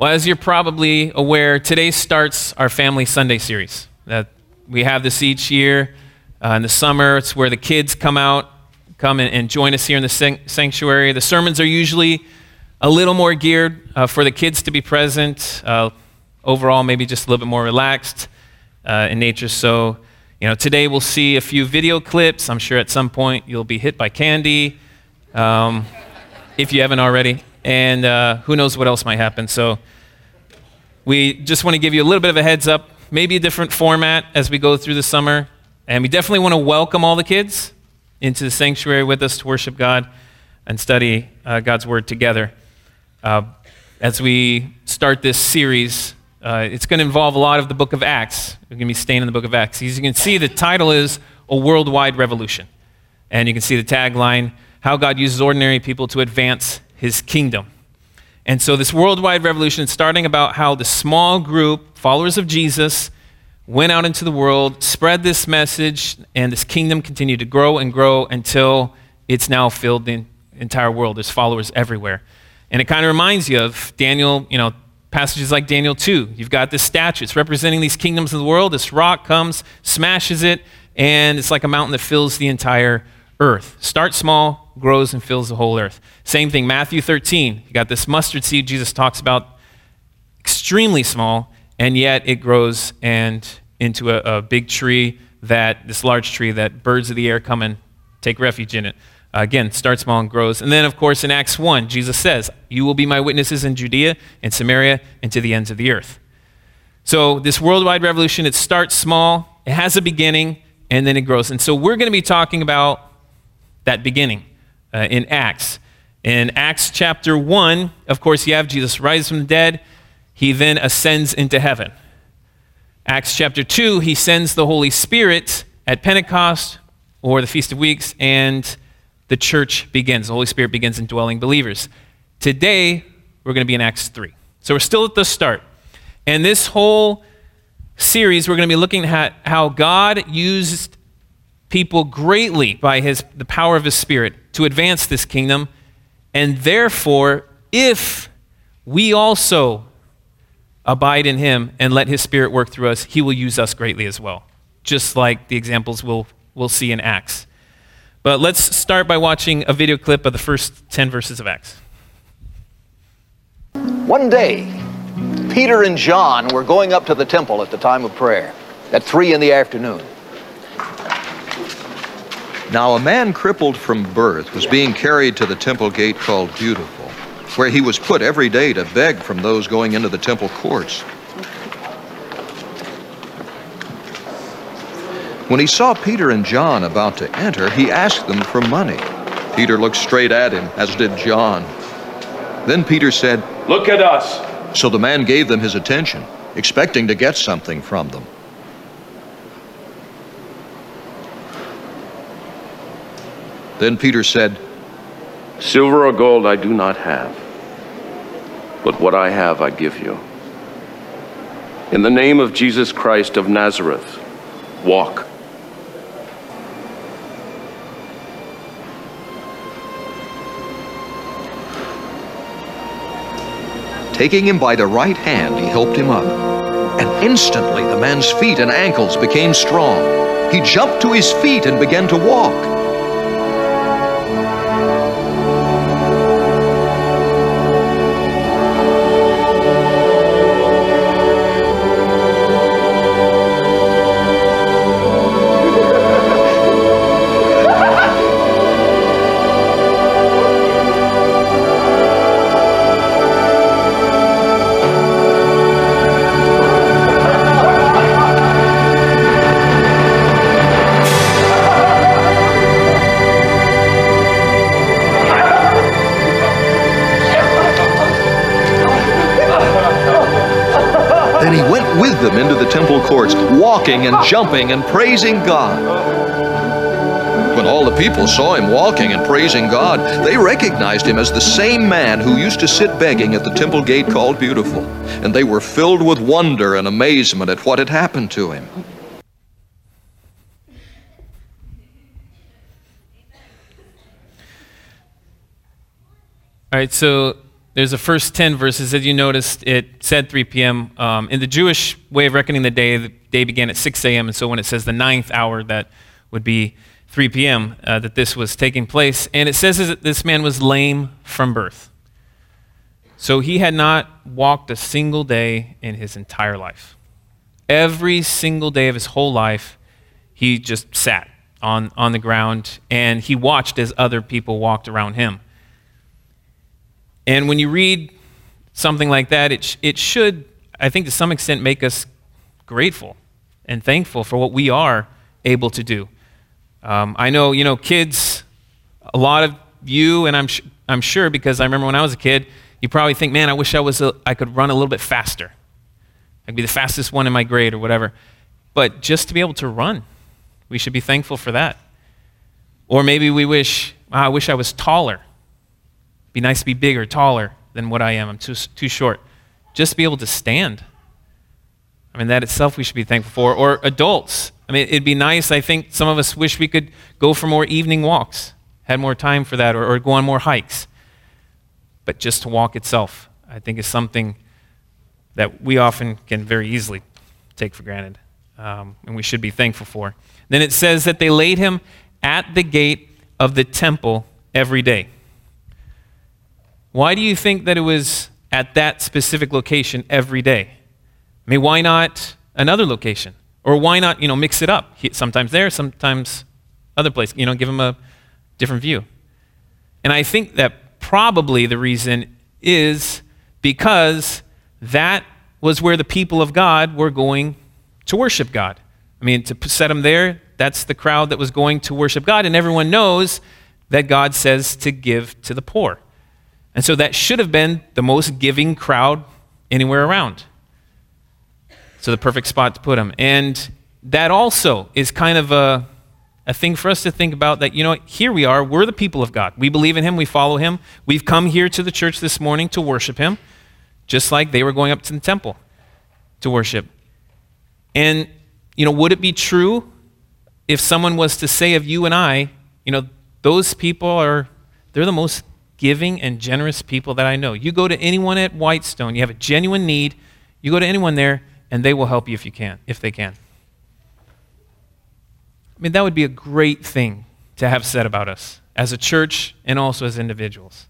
Well, as you're probably aware, today starts our Family Sunday series. That we have this each year uh, in the summer. It's where the kids come out, come and, and join us here in the sanctuary. The sermons are usually a little more geared uh, for the kids to be present. Uh, overall, maybe just a little bit more relaxed uh, in nature. So, you know, today we'll see a few video clips. I'm sure at some point you'll be hit by candy, um, if you haven't already. And uh, who knows what else might happen. So, we just want to give you a little bit of a heads up, maybe a different format as we go through the summer. And we definitely want to welcome all the kids into the sanctuary with us to worship God and study uh, God's Word together. Uh, as we start this series, uh, it's going to involve a lot of the book of Acts. We're going to be staying in the book of Acts. As you can see, the title is A Worldwide Revolution. And you can see the tagline How God Uses Ordinary People to Advance His Kingdom. And so, this worldwide revolution is starting about how the small group, followers of Jesus, went out into the world, spread this message, and this kingdom continued to grow and grow until it's now filled the entire world. There's followers everywhere. And it kind of reminds you of Daniel, you know, passages like Daniel 2. You've got this statue, it's representing these kingdoms of the world. This rock comes, smashes it, and it's like a mountain that fills the entire earth. Start small, grows and fills the whole earth. Same thing, Matthew 13. You got this mustard seed Jesus talks about, extremely small, and yet it grows and into a, a big tree that this large tree that birds of the air come and take refuge in it. Uh, again, starts small and grows. And then, of course, in Acts 1, Jesus says, You will be my witnesses in Judea and Samaria and to the ends of the earth. So, this worldwide revolution, it starts small, it has a beginning, and then it grows. And so, we're going to be talking about that beginning uh, in Acts. In Acts chapter 1, of course, you have Jesus rise from the dead. He then ascends into heaven. Acts chapter 2, he sends the Holy Spirit at Pentecost or the Feast of Weeks, and the church begins. The Holy Spirit begins indwelling believers. Today, we're going to be in Acts 3. So we're still at the start. And this whole series, we're going to be looking at how God used people greatly by his, the power of his Spirit to advance this kingdom. And therefore, if we also abide in him and let his Spirit work through us, he will use us greatly as well, just like the examples we'll, we'll see in Acts. But let's start by watching a video clip of the first 10 verses of Acts. One day, Peter and John were going up to the temple at the time of prayer at 3 in the afternoon. Now, a man crippled from birth was being carried to the temple gate called Beautiful, where he was put every day to beg from those going into the temple courts. When he saw Peter and John about to enter, he asked them for money. Peter looked straight at him, as did John. Then Peter said, Look at us. So the man gave them his attention, expecting to get something from them. Then Peter said, Silver or gold I do not have, but what I have I give you. In the name of Jesus Christ of Nazareth, walk. Taking him by the right hand, he helped him up. And instantly the man's feet and ankles became strong. He jumped to his feet and began to walk. Walking and jumping and praising God. When all the people saw him walking and praising God, they recognized him as the same man who used to sit begging at the temple gate called Beautiful, and they were filled with wonder and amazement at what had happened to him. All right, so there's the first 10 verses. As you noticed, it said 3 p.m. Um, in the Jewish way of reckoning the day, the day began at 6 a.m. And so when it says the ninth hour, that would be 3 p.m., uh, that this was taking place. And it says that this man was lame from birth. So he had not walked a single day in his entire life. Every single day of his whole life, he just sat on, on the ground and he watched as other people walked around him. And when you read something like that, it, sh- it should, I think, to some extent, make us grateful and thankful for what we are able to do. Um, I know, you know, kids, a lot of you, and I'm, sh- I'm sure because I remember when I was a kid, you probably think, man, I wish I, was a, I could run a little bit faster. I could be the fastest one in my grade or whatever. But just to be able to run, we should be thankful for that. Or maybe we wish, oh, I wish I was taller. Be nice to be bigger, taller than what I am. I'm too, too short. Just be able to stand. I mean, that itself we should be thankful for. Or adults. I mean, it'd be nice. I think some of us wish we could go for more evening walks, had more time for that, or, or go on more hikes. But just to walk itself, I think, is something that we often can very easily take for granted, um, and we should be thankful for. Then it says that they laid him at the gate of the temple every day. Why do you think that it was at that specific location every day? I mean, why not another location? Or why not, you know, mix it up? Sometimes there, sometimes other place. You know, give them a different view. And I think that probably the reason is because that was where the people of God were going to worship God. I mean, to set them there, that's the crowd that was going to worship God, and everyone knows that God says to give to the poor. And so that should have been the most giving crowd anywhere around. So the perfect spot to put them. And that also is kind of a, a thing for us to think about that, you know, here we are, we're the people of God. We believe in Him, we follow Him. We've come here to the church this morning to worship Him, just like they were going up to the temple to worship. And, you know, would it be true if someone was to say of you and I, you know, those people are, they're the most giving and generous people that I know. You go to anyone at Whitestone, you have a genuine need, you go to anyone there, and they will help you if you can, if they can. I mean, that would be a great thing to have said about us as a church and also as individuals.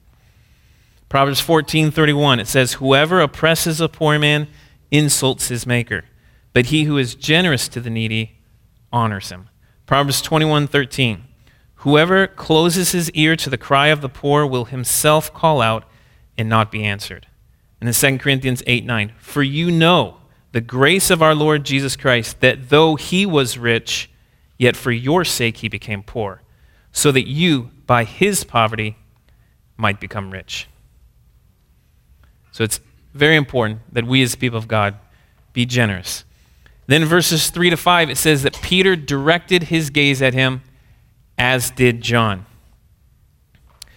Proverbs 14:31 it says whoever oppresses a poor man insults his maker but he who is generous to the needy honors him. Proverbs 21:13 Whoever closes his ear to the cry of the poor will himself call out and not be answered. And in 2 Corinthians 8 9, for you know the grace of our Lord Jesus Christ, that though he was rich, yet for your sake he became poor, so that you, by his poverty, might become rich. So it's very important that we as people of God be generous. Then verses 3 to 5, it says that Peter directed his gaze at him as did John.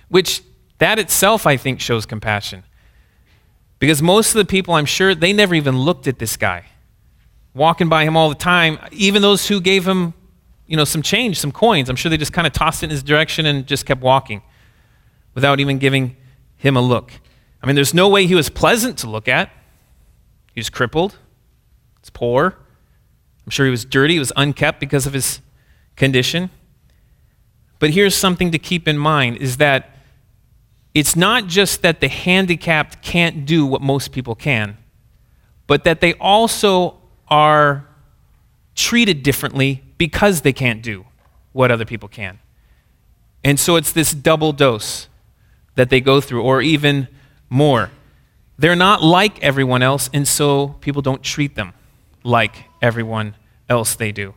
Which, that itself, I think, shows compassion. Because most of the people, I'm sure, they never even looked at this guy. Walking by him all the time, even those who gave him, you know, some change, some coins, I'm sure they just kind of tossed it in his direction and just kept walking without even giving him a look. I mean, there's no way he was pleasant to look at. He was crippled, he's poor. I'm sure he was dirty, he was unkept because of his condition. But here's something to keep in mind is that it's not just that the handicapped can't do what most people can, but that they also are treated differently because they can't do what other people can. And so it's this double dose that they go through, or even more. They're not like everyone else, and so people don't treat them like everyone else they do.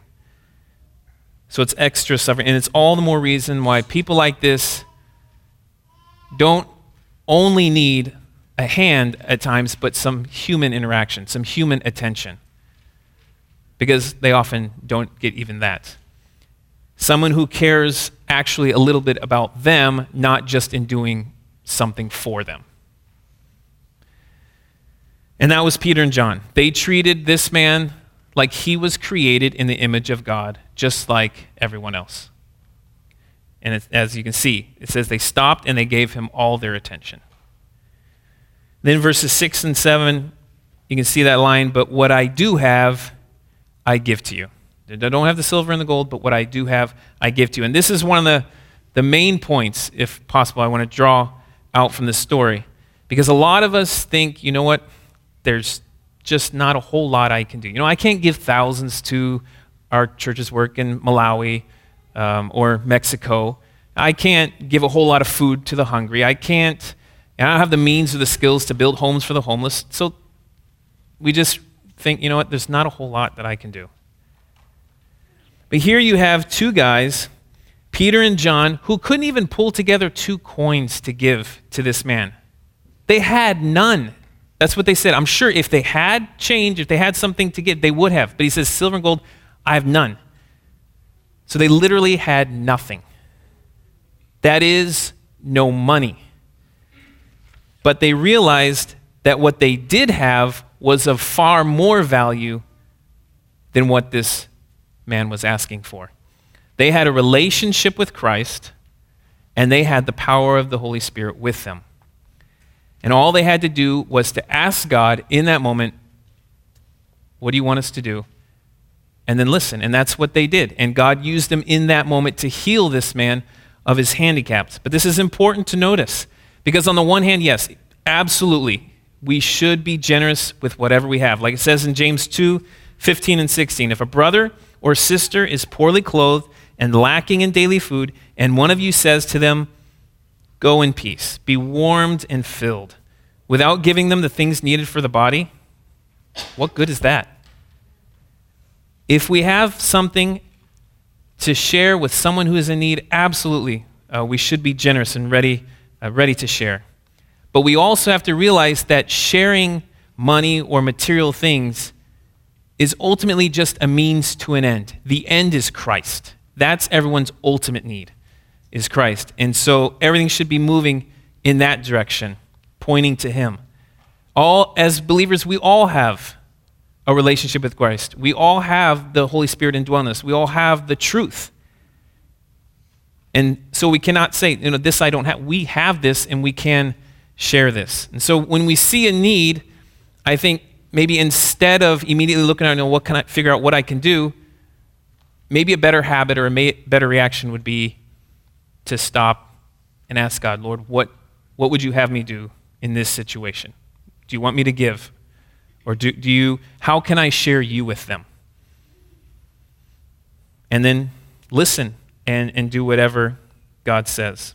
So it's extra suffering. And it's all the more reason why people like this don't only need a hand at times, but some human interaction, some human attention. Because they often don't get even that. Someone who cares actually a little bit about them, not just in doing something for them. And that was Peter and John. They treated this man like he was created in the image of God, just like everyone else. And as you can see, it says they stopped and they gave him all their attention. Then verses 6 and 7, you can see that line, but what I do have, I give to you. I don't have the silver and the gold, but what I do have, I give to you. And this is one of the, the main points, if possible, I want to draw out from this story. Because a lot of us think, you know what, there's just not a whole lot I can do. You know, I can't give thousands to our church's work in Malawi um, or Mexico. I can't give a whole lot of food to the hungry. I can't, I don't have the means or the skills to build homes for the homeless. So we just think, you know what, there's not a whole lot that I can do. But here you have two guys, Peter and John, who couldn't even pull together two coins to give to this man. They had none. That's what they said. I'm sure if they had change, if they had something to give, they would have. But he says, Silver and gold, I have none. So they literally had nothing. That is, no money. But they realized that what they did have was of far more value than what this man was asking for. They had a relationship with Christ, and they had the power of the Holy Spirit with them. And all they had to do was to ask God in that moment, What do you want us to do? And then listen. And that's what they did. And God used them in that moment to heal this man of his handicaps. But this is important to notice because, on the one hand, yes, absolutely, we should be generous with whatever we have. Like it says in James 2 15 and 16. If a brother or sister is poorly clothed and lacking in daily food, and one of you says to them, Go in peace, be warmed and filled, without giving them the things needed for the body, what good is that? If we have something to share with someone who is in need, absolutely, uh, we should be generous and ready, uh, ready to share. But we also have to realize that sharing money or material things is ultimately just a means to an end. The end is Christ. That's everyone's ultimate need, is Christ. And so everything should be moving in that direction, pointing to Him. All, as believers, we all have a relationship with Christ. We all have the Holy Spirit indwelling us. We all have the truth. And so we cannot say, you know, this I don't have. We have this and we can share this. And so when we see a need, I think maybe instead of immediately looking at, you what can I figure out what I can do, maybe a better habit or a better reaction would be to stop and ask God, Lord, what, what would you have me do in this situation? Do you want me to give? Or do, do you, how can I share you with them? And then listen and, and do whatever God says.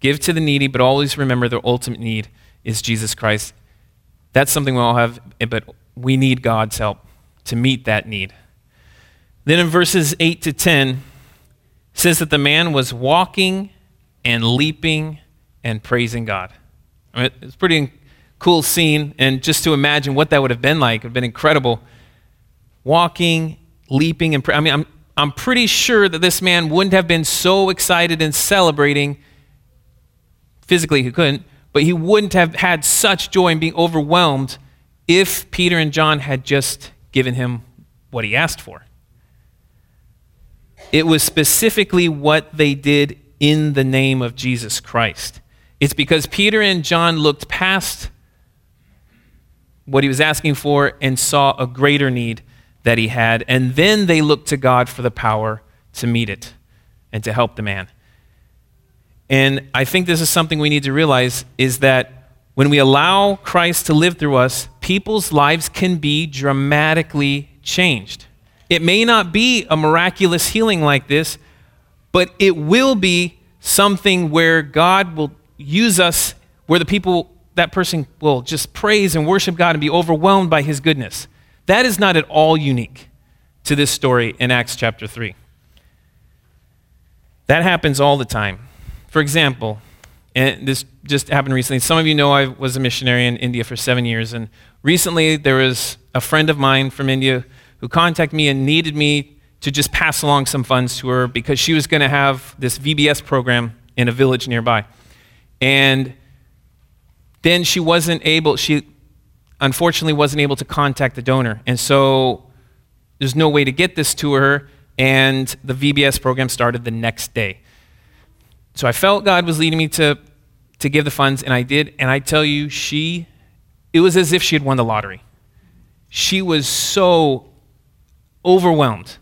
Give to the needy, but always remember the ultimate need is Jesus Christ. That's something we all have, but we need God's help to meet that need. Then in verses 8 to 10, says that the man was walking and leaping and praising God. I mean, it's pretty cool scene, and just to imagine what that would have been like, would have been incredible. Walking, leaping, and I mean, I'm, I'm pretty sure that this man wouldn't have been so excited and celebrating. Physically, he couldn't, but he wouldn't have had such joy and being overwhelmed if Peter and John had just given him what he asked for. It was specifically what they did in the name of Jesus Christ. It's because Peter and John looked past what he was asking for and saw a greater need that he had. And then they looked to God for the power to meet it and to help the man. And I think this is something we need to realize is that when we allow Christ to live through us, people's lives can be dramatically changed. It may not be a miraculous healing like this, but it will be something where God will use us, where the people that person will just praise and worship God and be overwhelmed by his goodness. That is not at all unique to this story in Acts chapter 3. That happens all the time. For example, and this just happened recently. Some of you know I was a missionary in India for seven years, and recently there was a friend of mine from India who contacted me and needed me to just pass along some funds to her because she was going to have this VBS program in a village nearby. And then she wasn't able, she unfortunately wasn't able to contact the donor. And so there's no way to get this to her, and the VBS program started the next day. So I felt God was leading me to, to give the funds, and I did. And I tell you, she, it was as if she had won the lottery. She was so overwhelmed,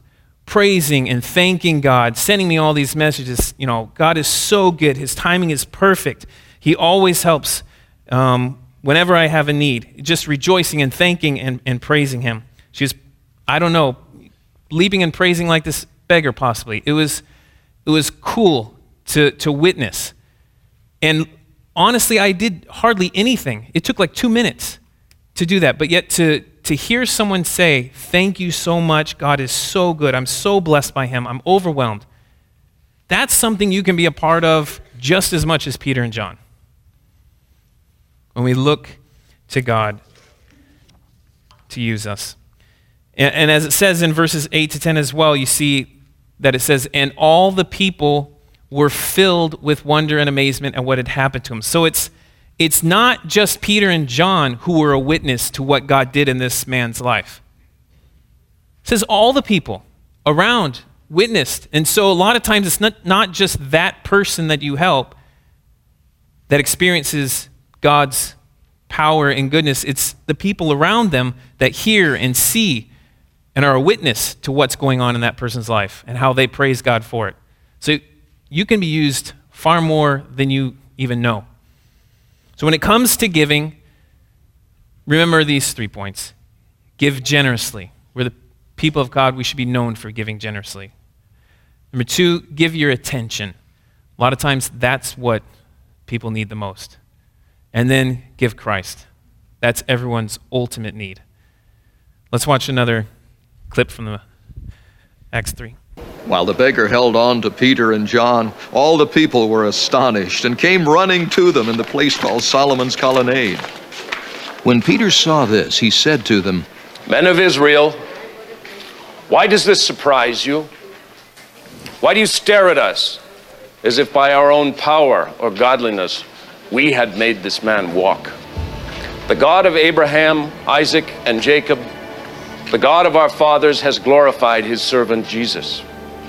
praising and thanking God, sending me all these messages. You know, God is so good. His timing is perfect. He always helps um, whenever I have a need, just rejoicing and thanking and, and praising Him. She was, I don't know, leaping and praising like this beggar, possibly. It was, it was cool to, to witness. And honestly, I did hardly anything. It took like two minutes to do that. But yet, to, to hear someone say, Thank you so much. God is so good. I'm so blessed by Him. I'm overwhelmed. That's something you can be a part of just as much as Peter and John. When we look to God to use us. And, and as it says in verses 8 to 10 as well, you see that it says, And all the people were filled with wonder and amazement at what had happened to him. So it's, it's not just Peter and John who were a witness to what God did in this man's life. It says all the people around witnessed. And so a lot of times it's not, not just that person that you help that experiences God's power and goodness, it's the people around them that hear and see and are a witness to what's going on in that person's life and how they praise God for it. So you can be used far more than you even know. So when it comes to giving, remember these three points give generously. We're the people of God, we should be known for giving generously. Number two, give your attention. A lot of times that's what people need the most. And then give Christ. That's everyone's ultimate need. Let's watch another clip from the Acts 3. While the beggar held on to Peter and John, all the people were astonished and came running to them in the place called Solomon's Colonnade. When Peter saw this, he said to them, Men of Israel, why does this surprise you? Why do you stare at us as if by our own power or godliness we had made this man walk? The God of Abraham, Isaac, and Jacob, the God of our fathers, has glorified his servant Jesus.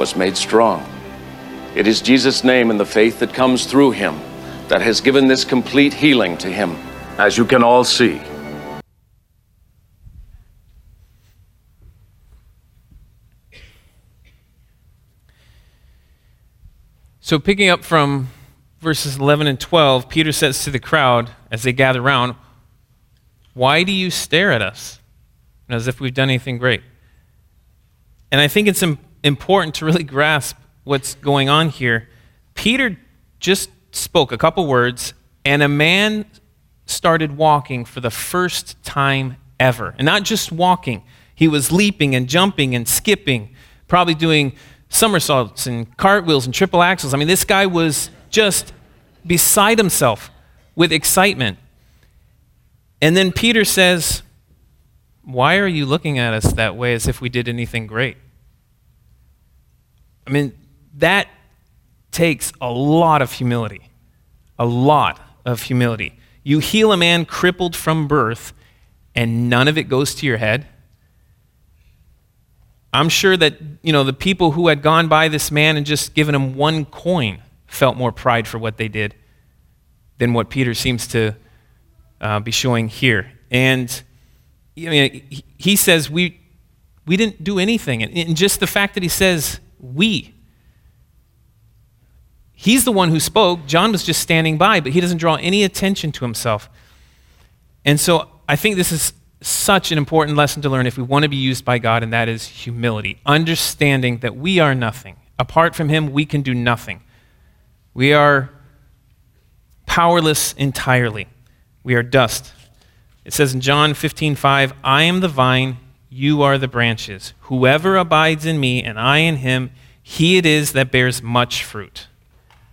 was made strong. It is Jesus' name and the faith that comes through him that has given this complete healing to him, as you can all see. So, picking up from verses 11 and 12, Peter says to the crowd as they gather around, Why do you stare at us? As if we've done anything great. And I think it's important to really grasp what's going on here. Peter just spoke a couple words, and a man started walking for the first time ever. And not just walking, he was leaping and jumping and skipping, probably doing somersaults and cartwheels and triple axels. I mean, this guy was just beside himself with excitement. And then Peter says, Why are you looking at us that way as if we did anything great? I mean, that takes a lot of humility. A lot of humility. You heal a man crippled from birth, and none of it goes to your head. I'm sure that, you know, the people who had gone by this man and just given him one coin felt more pride for what they did than what Peter seems to uh, be showing here. And I mean, he says, we, we didn't do anything. And just the fact that he says, we, He's the one who spoke. John was just standing by, but he doesn't draw any attention to himself. And so I think this is such an important lesson to learn if we want to be used by God, and that is humility. Understanding that we are nothing. Apart from Him, we can do nothing. We are powerless entirely. We are dust. It says in John 15, 5, I am the vine, you are the branches. Whoever abides in me and I in him, he it is that bears much fruit.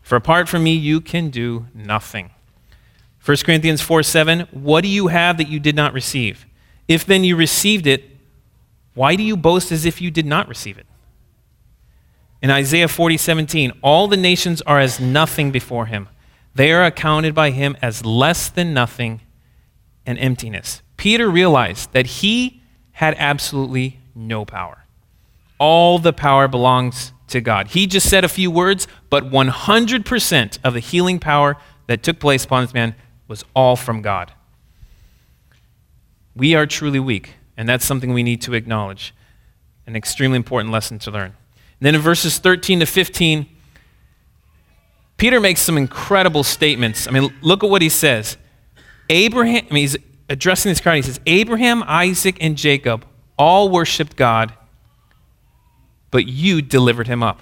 For apart from me, you can do nothing. 1 Corinthians 4 7, what do you have that you did not receive? If then you received it, why do you boast as if you did not receive it? In Isaiah 40 17, all the nations are as nothing before him. They are accounted by him as less than nothing and emptiness. Peter realized that he had absolutely no power. All the power belongs to God. He just said a few words, but 100% of the healing power that took place upon this man was all from God. We are truly weak, and that's something we need to acknowledge. An extremely important lesson to learn. And then in verses 13 to 15, Peter makes some incredible statements. I mean, look at what he says. Abraham, I mean, he's addressing this crowd. He says, Abraham, Isaac, and Jacob all worshiped God, but you delivered him up.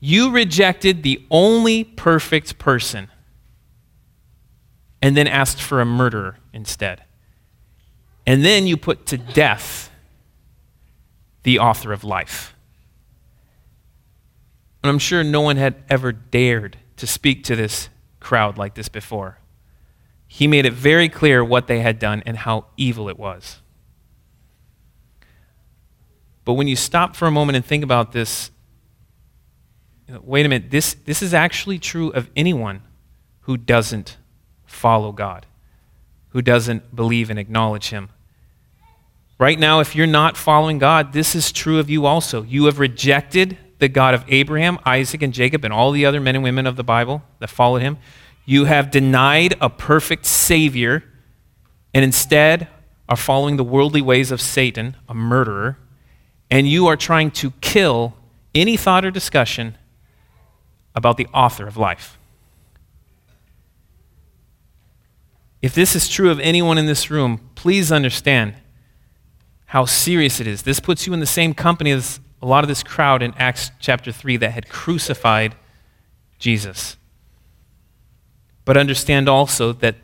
You rejected the only perfect person and then asked for a murderer instead. And then you put to death the author of life. And I'm sure no one had ever dared to speak to this crowd like this before. He made it very clear what they had done and how evil it was. But when you stop for a moment and think about this, you know, wait a minute, this, this is actually true of anyone who doesn't follow God, who doesn't believe and acknowledge Him. Right now, if you're not following God, this is true of you also. You have rejected the God of Abraham, Isaac, and Jacob, and all the other men and women of the Bible that followed him. You have denied a perfect Savior and instead are following the worldly ways of Satan, a murderer, and you are trying to kill any thought or discussion about the author of life. If this is true of anyone in this room, please understand how serious it is. This puts you in the same company as a lot of this crowd in Acts chapter 3 that had crucified Jesus. But understand also that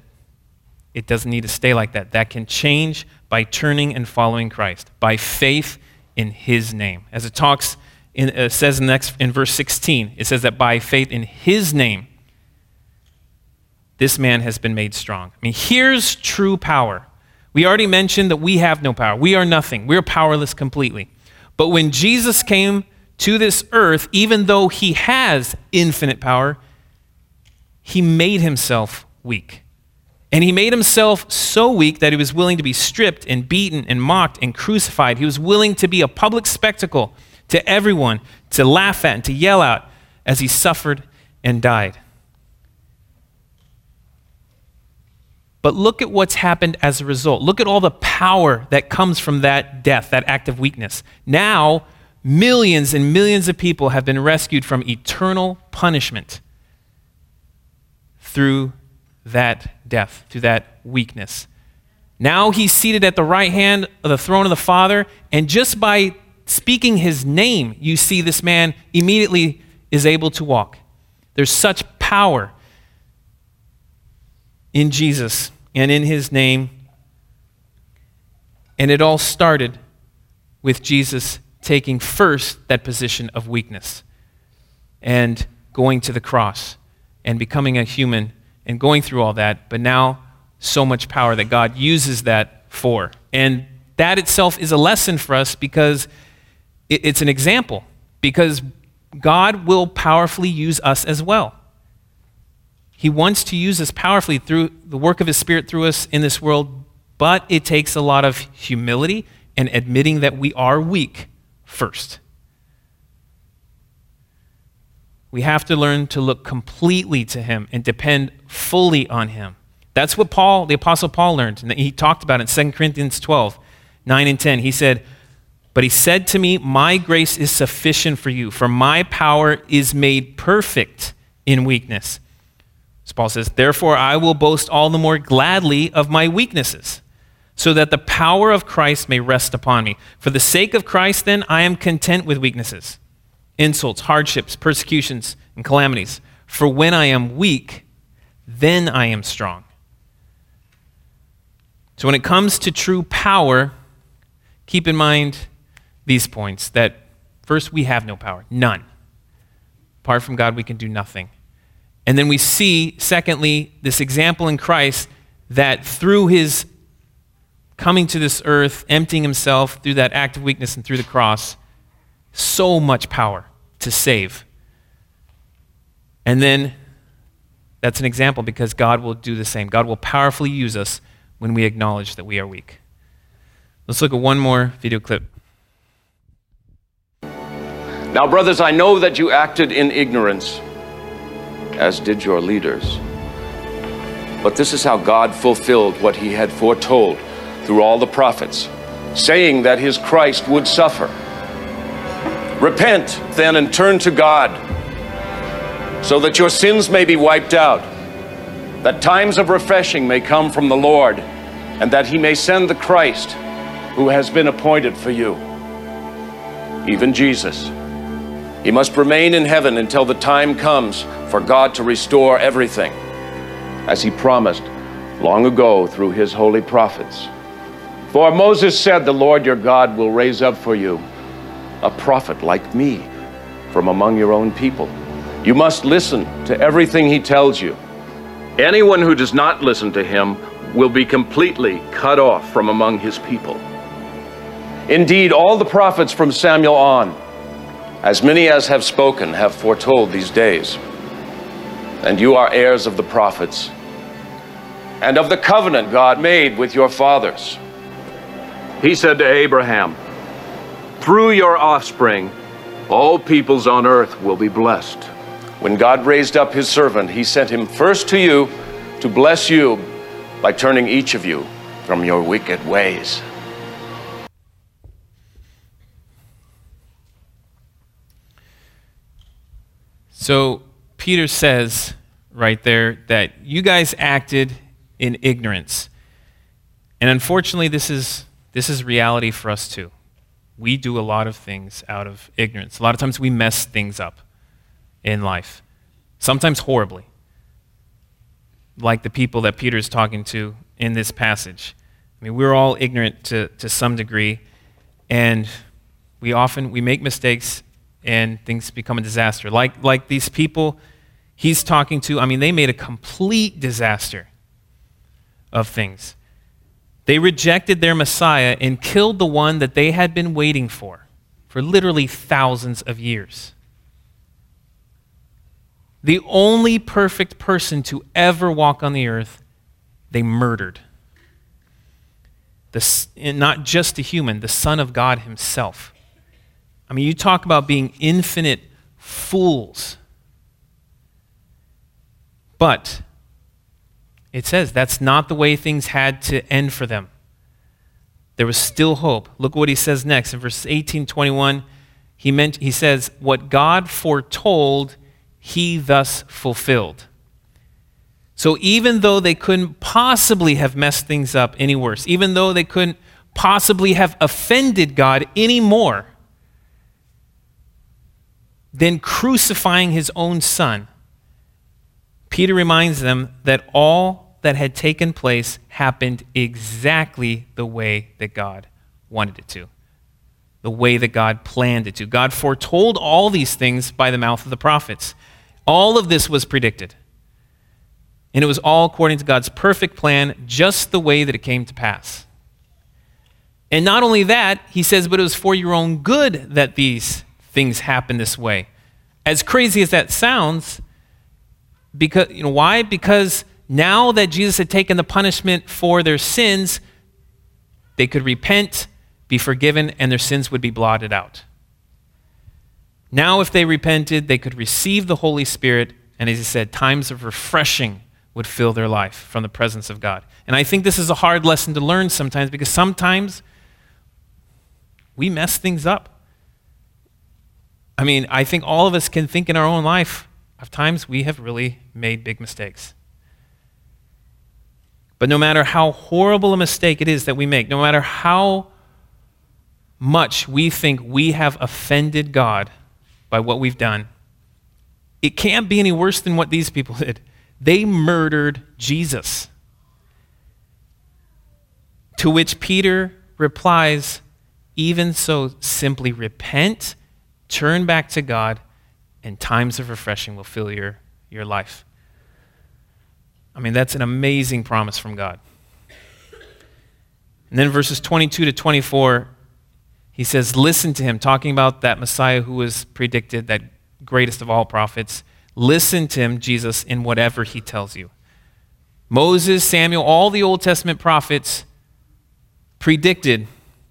it doesn't need to stay like that. That can change by turning and following Christ, by faith in his name. As it talks in, uh, says in, next, in verse 16, it says that by faith in his name, this man has been made strong. I mean, here's true power. We already mentioned that we have no power. We are nothing. We're powerless completely. But when Jesus came to this earth, even though he has infinite power, he made himself weak. And he made himself so weak that he was willing to be stripped and beaten and mocked and crucified. He was willing to be a public spectacle to everyone, to laugh at and to yell at as he suffered and died. But look at what's happened as a result. Look at all the power that comes from that death, that act of weakness. Now, millions and millions of people have been rescued from eternal punishment through that death, through that weakness. Now he's seated at the right hand of the throne of the Father, and just by speaking his name, you see this man immediately is able to walk. There's such power in Jesus and in his name. And it all started with Jesus taking first that position of weakness and going to the cross and becoming a human and going through all that, but now so much power that God uses that for. And that itself is a lesson for us because it's an example, because God will powerfully use us as well. He wants to use us powerfully through the work of His Spirit through us in this world, but it takes a lot of humility and admitting that we are weak first. We have to learn to look completely to Him and depend fully on Him. That's what Paul, the Apostle Paul, learned. And he talked about it in 2 Corinthians 12, 9 and 10. He said, But he said to me, My grace is sufficient for you, for my power is made perfect in weakness. So Paul says, Therefore I will boast all the more gladly of my weaknesses, so that the power of Christ may rest upon me. For the sake of Christ, then, I am content with weaknesses insults, hardships, persecutions, and calamities. For when I am weak, then I am strong. So when it comes to true power, keep in mind these points that first, we have no power, none. Apart from God, we can do nothing. And then we see, secondly, this example in Christ that through his coming to this earth, emptying himself through that act of weakness and through the cross, so much power to save. And then that's an example because God will do the same. God will powerfully use us when we acknowledge that we are weak. Let's look at one more video clip. Now, brothers, I know that you acted in ignorance, as did your leaders. But this is how God fulfilled what he had foretold through all the prophets, saying that his Christ would suffer. Repent, then, and turn to God, so that your sins may be wiped out, that times of refreshing may come from the Lord, and that he may send the Christ who has been appointed for you, even Jesus. He must remain in heaven until the time comes for God to restore everything, as he promised long ago through his holy prophets. For Moses said, The Lord your God will raise up for you a prophet like me from among your own people. You must listen to everything he tells you. Anyone who does not listen to him will be completely cut off from among his people. Indeed, all the prophets from Samuel on, as many as have spoken, have foretold these days. And you are heirs of the prophets and of the covenant God made with your fathers. He said to Abraham, Through your offspring, all peoples on earth will be blessed. When God raised up his servant, he sent him first to you to bless you by turning each of you from your wicked ways. So Peter says right there that you guys acted in ignorance. And unfortunately, this is, this is reality for us too. We do a lot of things out of ignorance. A lot of times we mess things up in life, sometimes horribly, like the people that Peter is talking to in this passage. I mean, we're all ignorant to, to some degree, and we often we make mistakes and things become a disaster. Like, like these people he's talking to, I mean, they made a complete disaster of things. They rejected their Messiah and killed the one that they had been waiting for for literally thousands of years. The only perfect person to ever walk on the earth, they murdered. The, not just a human, the Son of God Himself. I mean, you talk about being infinite fools. But it says that's not the way things had to end for them. There was still hope. Look what he says next in verse 18 21. He, meant, he says, What God foretold, he thus fulfilled. So even though they couldn't possibly have messed things up any worse, even though they couldn't possibly have offended God any more, than crucifying his own son, Peter reminds them that all that had taken place happened exactly the way that God wanted it to, the way that God planned it to. God foretold all these things by the mouth of the prophets. All of this was predicted. And it was all according to God's perfect plan, just the way that it came to pass. And not only that, he says, but it was for your own good that these things happen this way. As crazy as that sounds, because you know why? Because now that Jesus had taken the punishment for their sins, they could repent, be forgiven, and their sins would be blotted out. Now, if they repented, they could receive the Holy Spirit, and as he said, times of refreshing would fill their life from the presence of God. And I think this is a hard lesson to learn sometimes because sometimes we mess things up. I mean, I think all of us can think in our own life of times we have really made big mistakes. But no matter how horrible a mistake it is that we make, no matter how much we think we have offended God by what we've done, it can't be any worse than what these people did. They murdered Jesus. To which Peter replies, Even so, simply repent Turn back to God, and times of refreshing will fill your, your life. I mean, that's an amazing promise from God. And then verses 22 to 24, he says, Listen to him, talking about that Messiah who was predicted, that greatest of all prophets. Listen to him, Jesus, in whatever he tells you. Moses, Samuel, all the Old Testament prophets predicted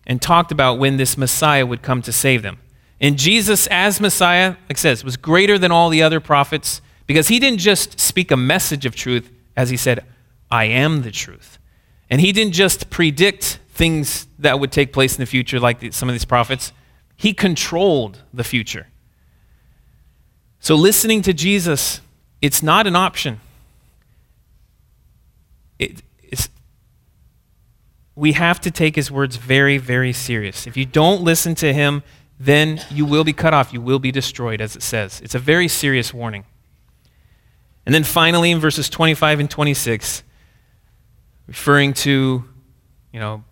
and talked about when this Messiah would come to save them. And Jesus, as Messiah, like says, was greater than all the other prophets because he didn't just speak a message of truth, as he said, I am the truth. And he didn't just predict things that would take place in the future like some of these prophets, he controlled the future. So listening to Jesus, it's not an option. It, we have to take his words very, very serious. If you don't listen to him, then you will be cut off. You will be destroyed, as it says. It's a very serious warning. And then finally, in verses 25 and 26, referring to, you know,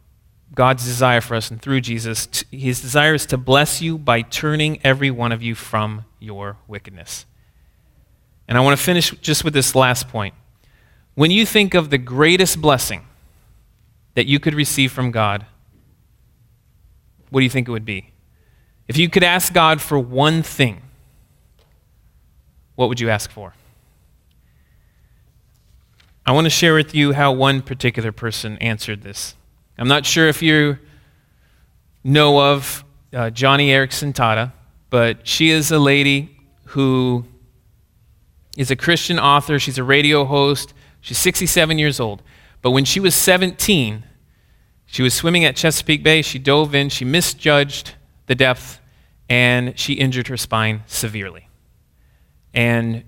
God's desire for us and through Jesus, his desire is to bless you by turning every one of you from your wickedness. And I want to finish just with this last point. When you think of the greatest blessing that you could receive from God, what do you think it would be? If you could ask God for one thing, what would you ask for? I want to share with you how one particular person answered this. I'm not sure if you know of uh, Joni Eareckson Tada, but she is a lady who is a Christian author. She's a radio host. She's 67 years old. But when she was 17, she was swimming at Chesapeake Bay. She dove in, she misjudged the depth, and she injured her spine severely. And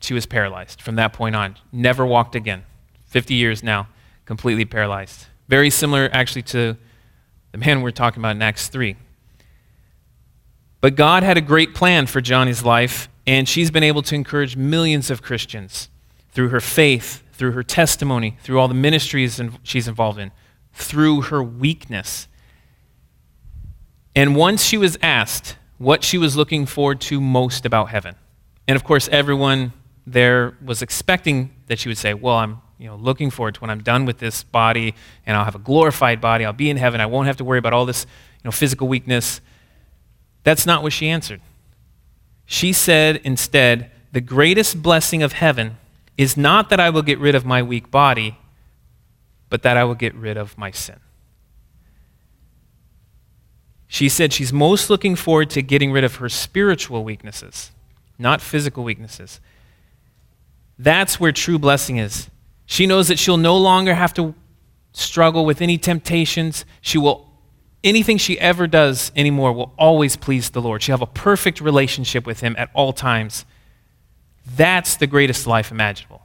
she was paralyzed from that point on. Never walked again. 50 years now, completely paralyzed. Very similar, actually, to the man we're talking about in Acts 3. But God had a great plan for Joni's life, and she's been able to encourage millions of Christians through her faith, through her testimony, through all the ministries she's involved in, through her weakness. And once she was asked what she was looking forward to most about heaven, and of course, everyone there was expecting that she would say, Well, I'm you know, looking forward to when I'm done with this body and I'll have a glorified body. I'll be in heaven. I won't have to worry about all this you know, physical weakness. That's not what she answered. She said instead, The greatest blessing of heaven is not that I will get rid of my weak body, but that I will get rid of my sin. She said she's most looking forward to getting rid of her spiritual weaknesses, not physical weaknesses. That's where true blessing is. She knows that she'll no longer have to struggle with any temptations. She will anything she ever does anymore will always please the Lord. She'll have a perfect relationship with him at all times. That's the greatest life imaginable.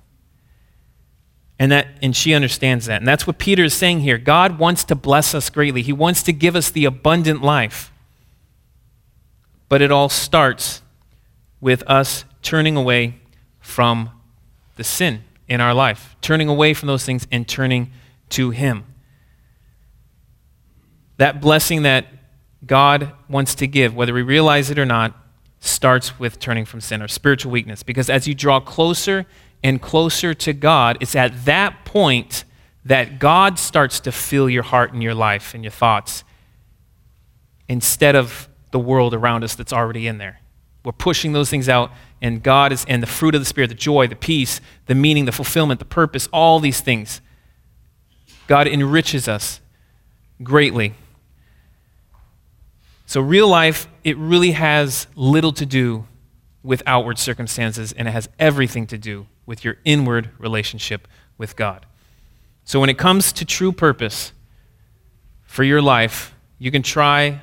And that and she understands that. And that's what Peter is saying here. God wants to bless us greatly. He wants to give us the abundant life. But it all starts with us turning away from the sin in our life, turning away from those things and turning to Him. That blessing that God wants to give, whether we realize it or not, starts with turning from sin or spiritual weakness. Because as you draw closer and closer to God, it's at that point that God starts to fill your heart and your life and your thoughts instead of the world around us that's already in there. We're pushing those things out and God is, and the fruit of the Spirit, the joy, the peace, the meaning, the fulfillment, the purpose, all these things. God enriches us greatly. So, real life, it really has little to do with outward circumstances, and it has everything to do with your inward relationship with God. So, when it comes to true purpose for your life, you can try,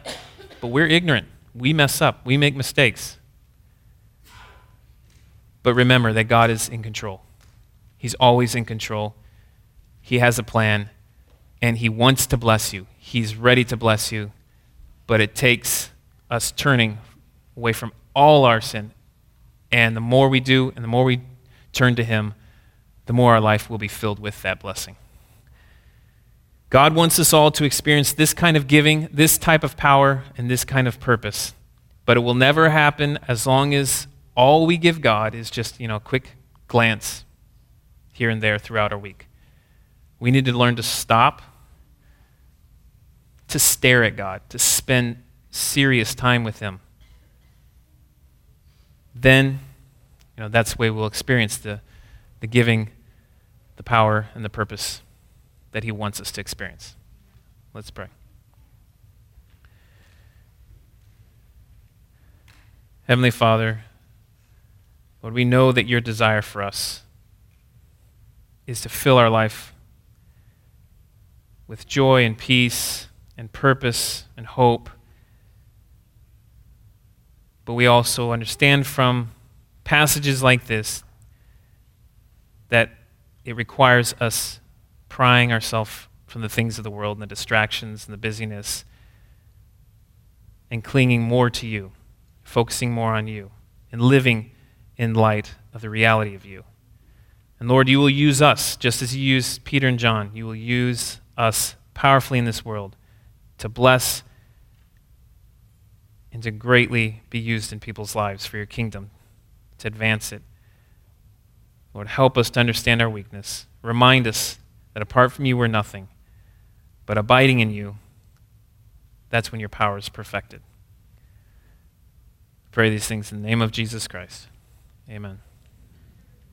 but we're ignorant. We mess up, we make mistakes. But remember that God is in control. He's always in control. He has a plan, and He wants to bless you. He's ready to bless you, but it takes us turning away from all our sin. And the more we do, and the more we turn to Him, the more our life will be filled with that blessing. God wants us all to experience this kind of giving, this type of power, and this kind of purpose. But it will never happen as long as all we give God is just, you know, a quick glance here and there throughout our week. We need to learn to stop, to stare at God, to spend serious time with Him. Then, you know, that's the way we'll experience the, the giving, the power, and the purpose that He wants us to experience. Let's pray. Heavenly Father, Lord, we know that your desire for us is to fill our life with joy and peace and purpose and hope. But we also understand from passages like this that it requires us prying ourselves from the things of the world and the distractions and the busyness and clinging more to you, focusing more on you, and living in light of the reality of you. And Lord, you will use us just as you used Peter and John. You will use us powerfully in this world to bless and to greatly be used in people's lives for your kingdom, to advance it. Lord, help us to understand our weakness. Remind us that apart from you, we're nothing. But abiding in you, that's when your power is perfected. Pray these things in the name of Jesus Christ. Amen.